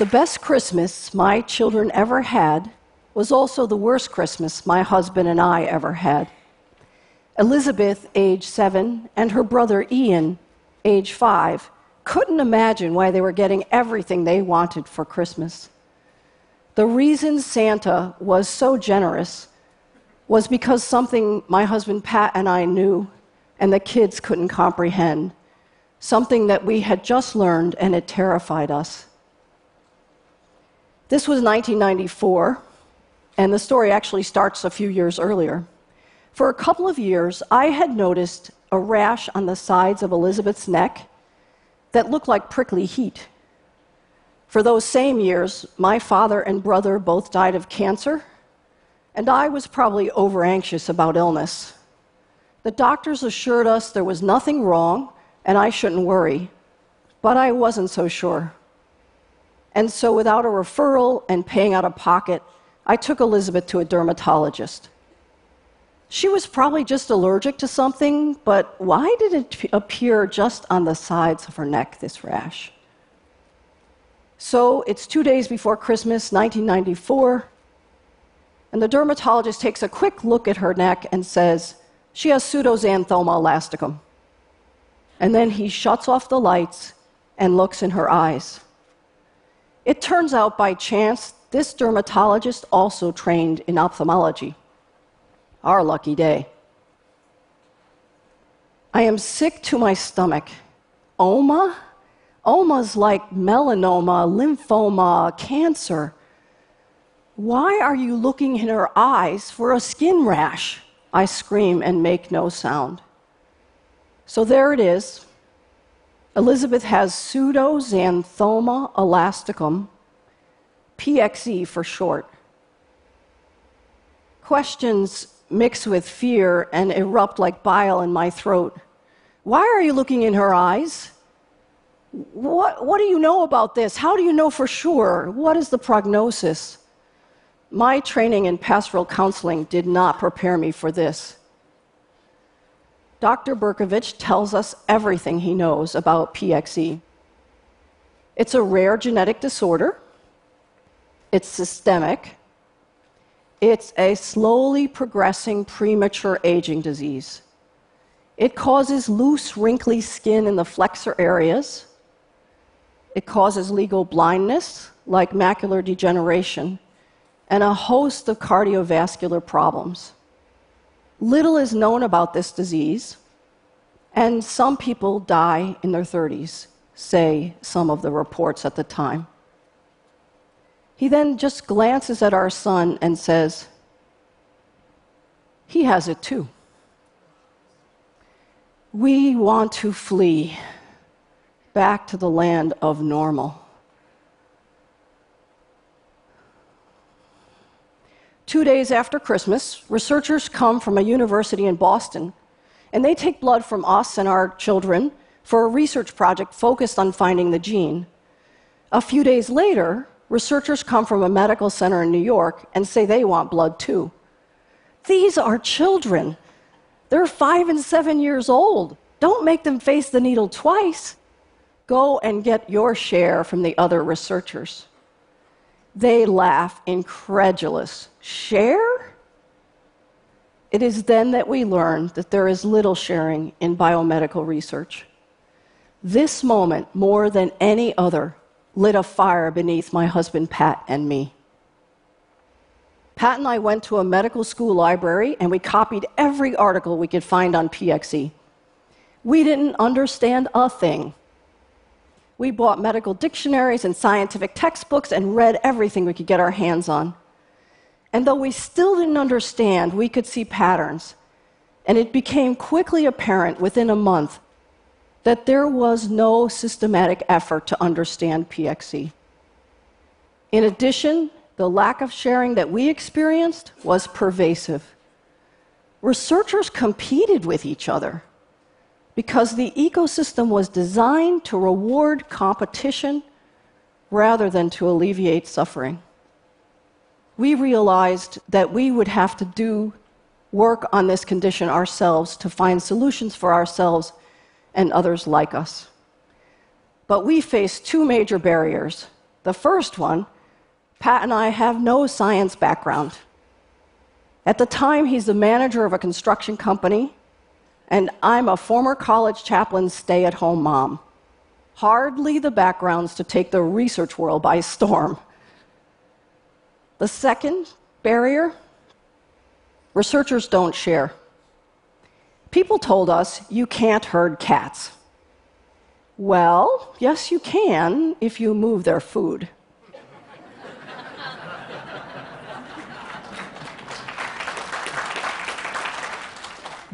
The best Christmas my children ever had was also the worst Christmas my husband and I ever had. Elizabeth, age seven, and her brother Ian, age five, couldn't imagine why they were getting everything they wanted for Christmas. The reason Santa was so generous was because something my husband Pat and I knew and the kids couldn't comprehend, something that we had just learned and it terrified us. This was 1994, and the story actually starts a few years earlier. For a couple of years, I had noticed a rash on the sides of Elizabeth's neck that looked like prickly heat. For those same years, my father and brother both died of cancer, and I was probably over anxious about illness. The doctors assured us there was nothing wrong and I shouldn't worry, but I wasn't so sure. And so, without a referral and paying out of pocket, I took Elizabeth to a dermatologist. She was probably just allergic to something, but why did it appear just on the sides of her neck, this rash? So it's two days before Christmas, 1994, and the dermatologist takes a quick look at her neck and says, She has pseudoxanthoma elasticum. And then he shuts off the lights and looks in her eyes. It turns out by chance, this dermatologist also trained in ophthalmology. Our lucky day. I am sick to my stomach. Oma? Oma's like melanoma, lymphoma, cancer. Why are you looking in her eyes for a skin rash? I scream and make no sound. So there it is. Elizabeth has pseudoxanthoma elasticum, PXE for short. Questions mix with fear and erupt like bile in my throat. Why are you looking in her eyes? What, what do you know about this? How do you know for sure? What is the prognosis? My training in pastoral counseling did not prepare me for this. Dr. Berkovich tells us everything he knows about PXE. It's a rare genetic disorder, it's systemic, it's a slowly progressing premature aging disease. It causes loose, wrinkly skin in the flexor areas. It causes legal blindness, like macular degeneration, and a host of cardiovascular problems. Little is known about this disease, and some people die in their 30s, say some of the reports at the time. He then just glances at our son and says, He has it too. We want to flee back to the land of normal. Two days after Christmas, researchers come from a university in Boston, and they take blood from us and our children for a research project focused on finding the gene. A few days later, researchers come from a medical center in New York and say they want blood too. These are children. They're five and seven years old. Don't make them face the needle twice. Go and get your share from the other researchers. They laugh, incredulous. Share? It is then that we learn that there is little sharing in biomedical research. This moment, more than any other, lit a fire beneath my husband Pat and me. Pat and I went to a medical school library and we copied every article we could find on PXE. We didn't understand a thing. We bought medical dictionaries and scientific textbooks and read everything we could get our hands on. And though we still didn't understand, we could see patterns. And it became quickly apparent within a month that there was no systematic effort to understand PXE. In addition, the lack of sharing that we experienced was pervasive. Researchers competed with each other because the ecosystem was designed to reward competition rather than to alleviate suffering. We realized that we would have to do work on this condition ourselves to find solutions for ourselves and others like us. But we face two major barriers The first one Pat and I have no science background. At the time, he's the manager of a construction company, and I'm a former college chaplain stay at home mom. Hardly the backgrounds to take the research world by storm. The second barrier researchers don't share. People told us you can't herd cats. Well, yes, you can if you move their food.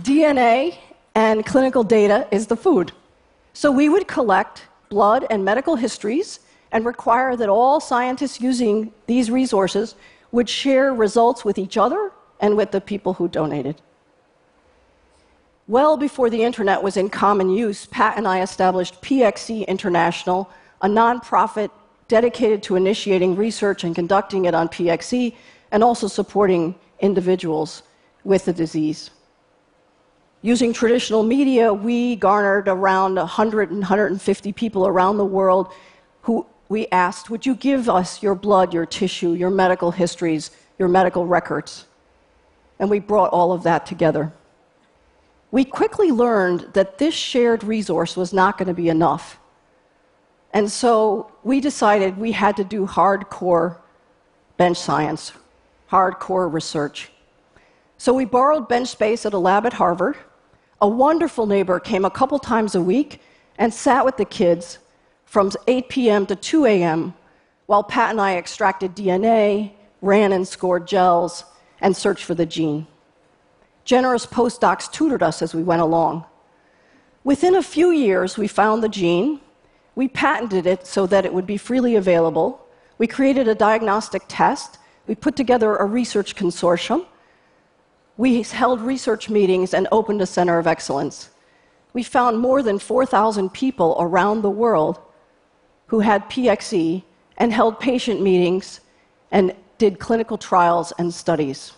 DNA and clinical data is the food. So we would collect blood and medical histories and require that all scientists using these resources would share results with each other and with the people who donated. Well before the internet was in common use, Pat and I established PXE International, a nonprofit dedicated to initiating research and conducting it on PXE and also supporting individuals with the disease. Using traditional media, we garnered around 100 and 150 people around the world who we asked, Would you give us your blood, your tissue, your medical histories, your medical records? And we brought all of that together. We quickly learned that this shared resource was not going to be enough. And so we decided we had to do hardcore bench science, hardcore research. So we borrowed bench space at a lab at Harvard a wonderful neighbor came a couple times a week and sat with the kids from 8 p.m. to 2 a.m. while Pat and I extracted DNA, ran and scored gels, and searched for the gene. Generous postdocs tutored us as we went along. Within a few years, we found the gene. We patented it so that it would be freely available. We created a diagnostic test. We put together a research consortium we held research meetings and opened a center of excellence. We found more than 4,000 people around the world who had PXE and held patient meetings and did clinical trials and studies.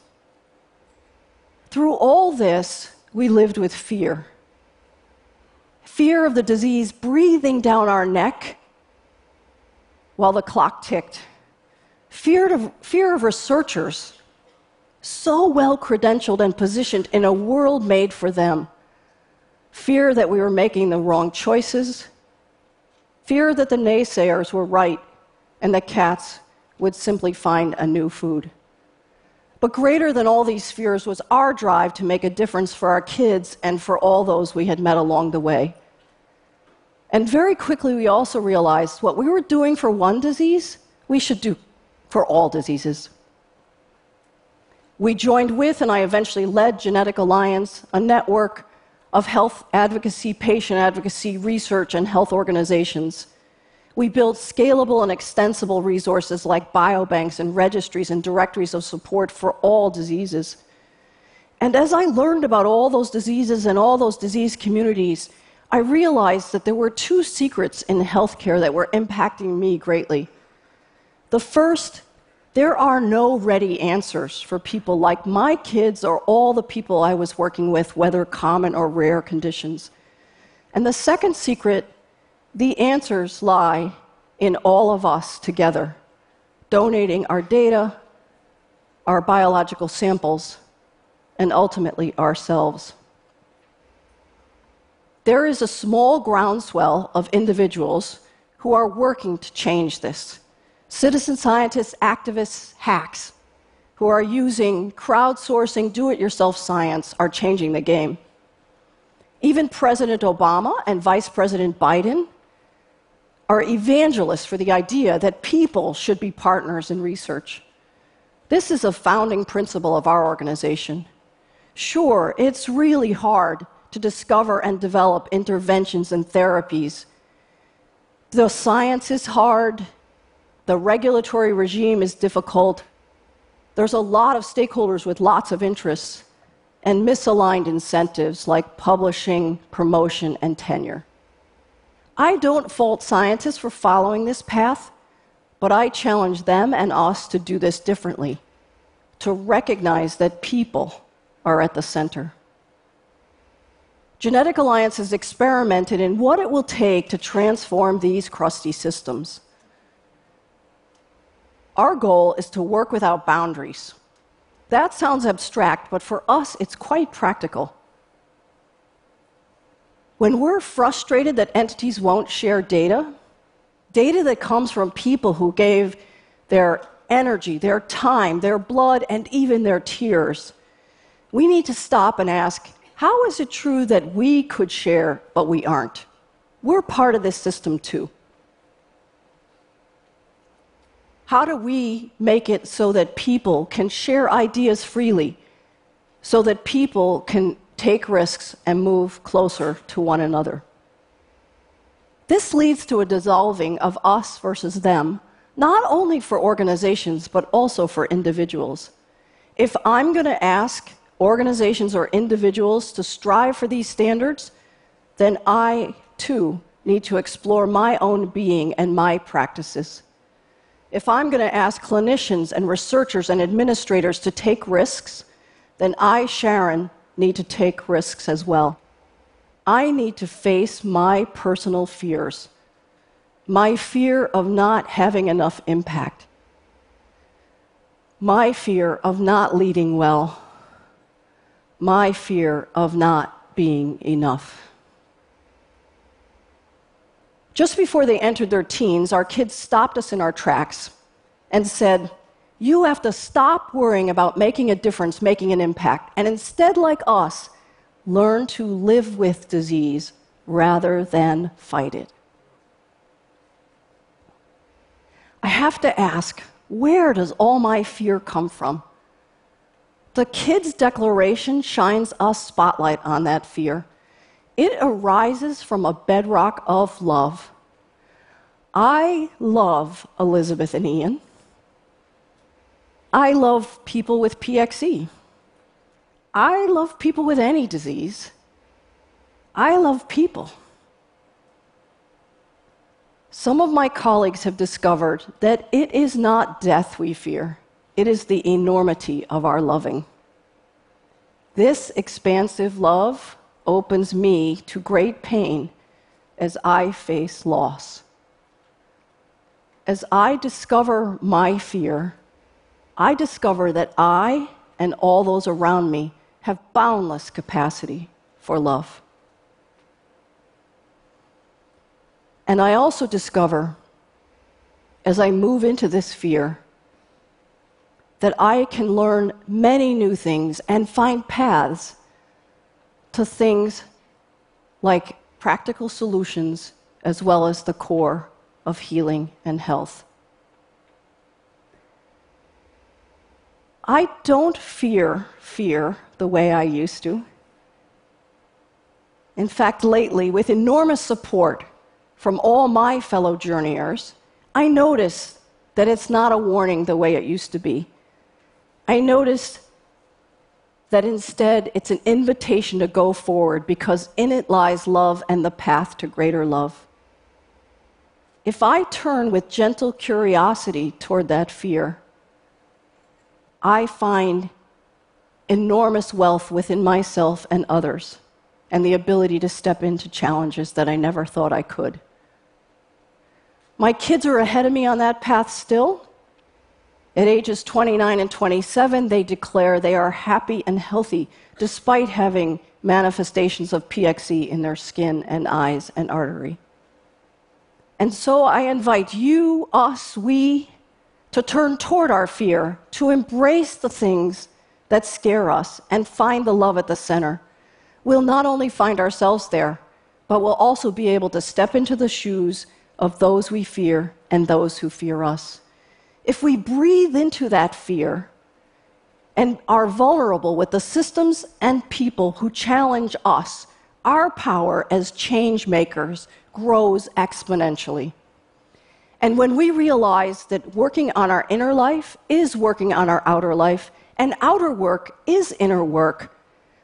Through all this, we lived with fear fear of the disease breathing down our neck while the clock ticked, fear of, fear of researchers so well credentialed and positioned in a world made for them. Fear that we were making the wrong choices, fear that the naysayers were right and that cats would simply find a new food. But greater than all these fears was our drive to make a difference for our kids and for all those we had met along the way. And very quickly, we also realized what we were doing for one disease, we should do for all diseases. We joined with, and I eventually led Genetic Alliance, a network of health advocacy, patient advocacy, research, and health organizations. We built scalable and extensible resources like biobanks and registries and directories of support for all diseases. And as I learned about all those diseases and all those disease communities, I realized that there were two secrets in healthcare that were impacting me greatly. The first there are no ready answers for people like my kids or all the people I was working with, whether common or rare conditions. And the second secret the answers lie in all of us together, donating our data, our biological samples, and ultimately ourselves. There is a small groundswell of individuals who are working to change this citizen scientists, activists, hacks who are using crowdsourcing, do it yourself science are changing the game. Even President Obama and Vice President Biden are evangelists for the idea that people should be partners in research. This is a founding principle of our organization. Sure, it's really hard to discover and develop interventions and therapies. The science is hard, the regulatory regime is difficult. There's a lot of stakeholders with lots of interests and misaligned incentives like publishing, promotion, and tenure. I don't fault scientists for following this path, but I challenge them and us to do this differently, to recognize that people are at the center. Genetic Alliance has experimented in what it will take to transform these crusty systems. Our goal is to work without boundaries. That sounds abstract, but for us, it's quite practical. When we're frustrated that entities won't share data, data that comes from people who gave their energy, their time, their blood, and even their tears, we need to stop and ask how is it true that we could share, but we aren't? We're part of this system too. How do we make it so that people can share ideas freely, so that people can take risks and move closer to one another? This leads to a dissolving of us versus them, not only for organizations, but also for individuals. If I'm going to ask organizations or individuals to strive for these standards, then I too need to explore my own being and my practices. If I'm going to ask clinicians and researchers and administrators to take risks, then I, Sharon, need to take risks as well. I need to face my personal fears, my fear of not having enough impact, my fear of not leading well my fear of not being enough. Just before they entered their teens, our kids stopped us in our tracks and said, You have to stop worrying about making a difference, making an impact, and instead, like us, learn to live with disease rather than fight it. I have to ask, where does all my fear come from? The kids' declaration shines a spotlight on that fear. It arises from a bedrock of love. I love Elizabeth and Ian. I love people with PXE. I love people with any disease. I love people. Some of my colleagues have discovered that it is not death we fear, it is the enormity of our loving. This expansive love opens me to great pain as I face loss. As I discover my fear, I discover that I and all those around me have boundless capacity for love. And I also discover, as I move into this fear, that I can learn many new things and find paths to things like practical solutions as well as the core of healing and health. I don't fear fear the way I used to. In fact, lately, with enormous support from all my fellow journeyers, I notice that it's not a warning the way it used to be. I noticed that instead it's an invitation to go forward because in it lies love and the path to greater love. If I turn with gentle curiosity toward that fear, I find enormous wealth within myself and others and the ability to step into challenges that I never thought I could. My kids are ahead of me on that path still, at ages 29 and 27, they declare they are happy and healthy despite having manifestations of PXE in their skin and eyes and artery. And so I invite you, us, we, to turn toward our fear, to embrace the things that scare us and find the love at the center. We'll not only find ourselves there, but we'll also be able to step into the shoes of those we fear and those who fear us if we breathe into that fear and are vulnerable with the systems and people who challenge us, our power as change makers grows exponentially. And when we realize that working on our inner life is working on our outer life, and outer work is inner work,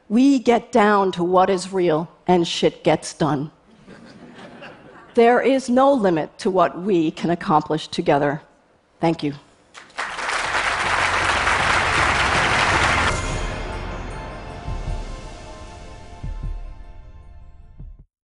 we get down to what is real and shit gets done. there is no limit to what we can accomplish together. Thank you.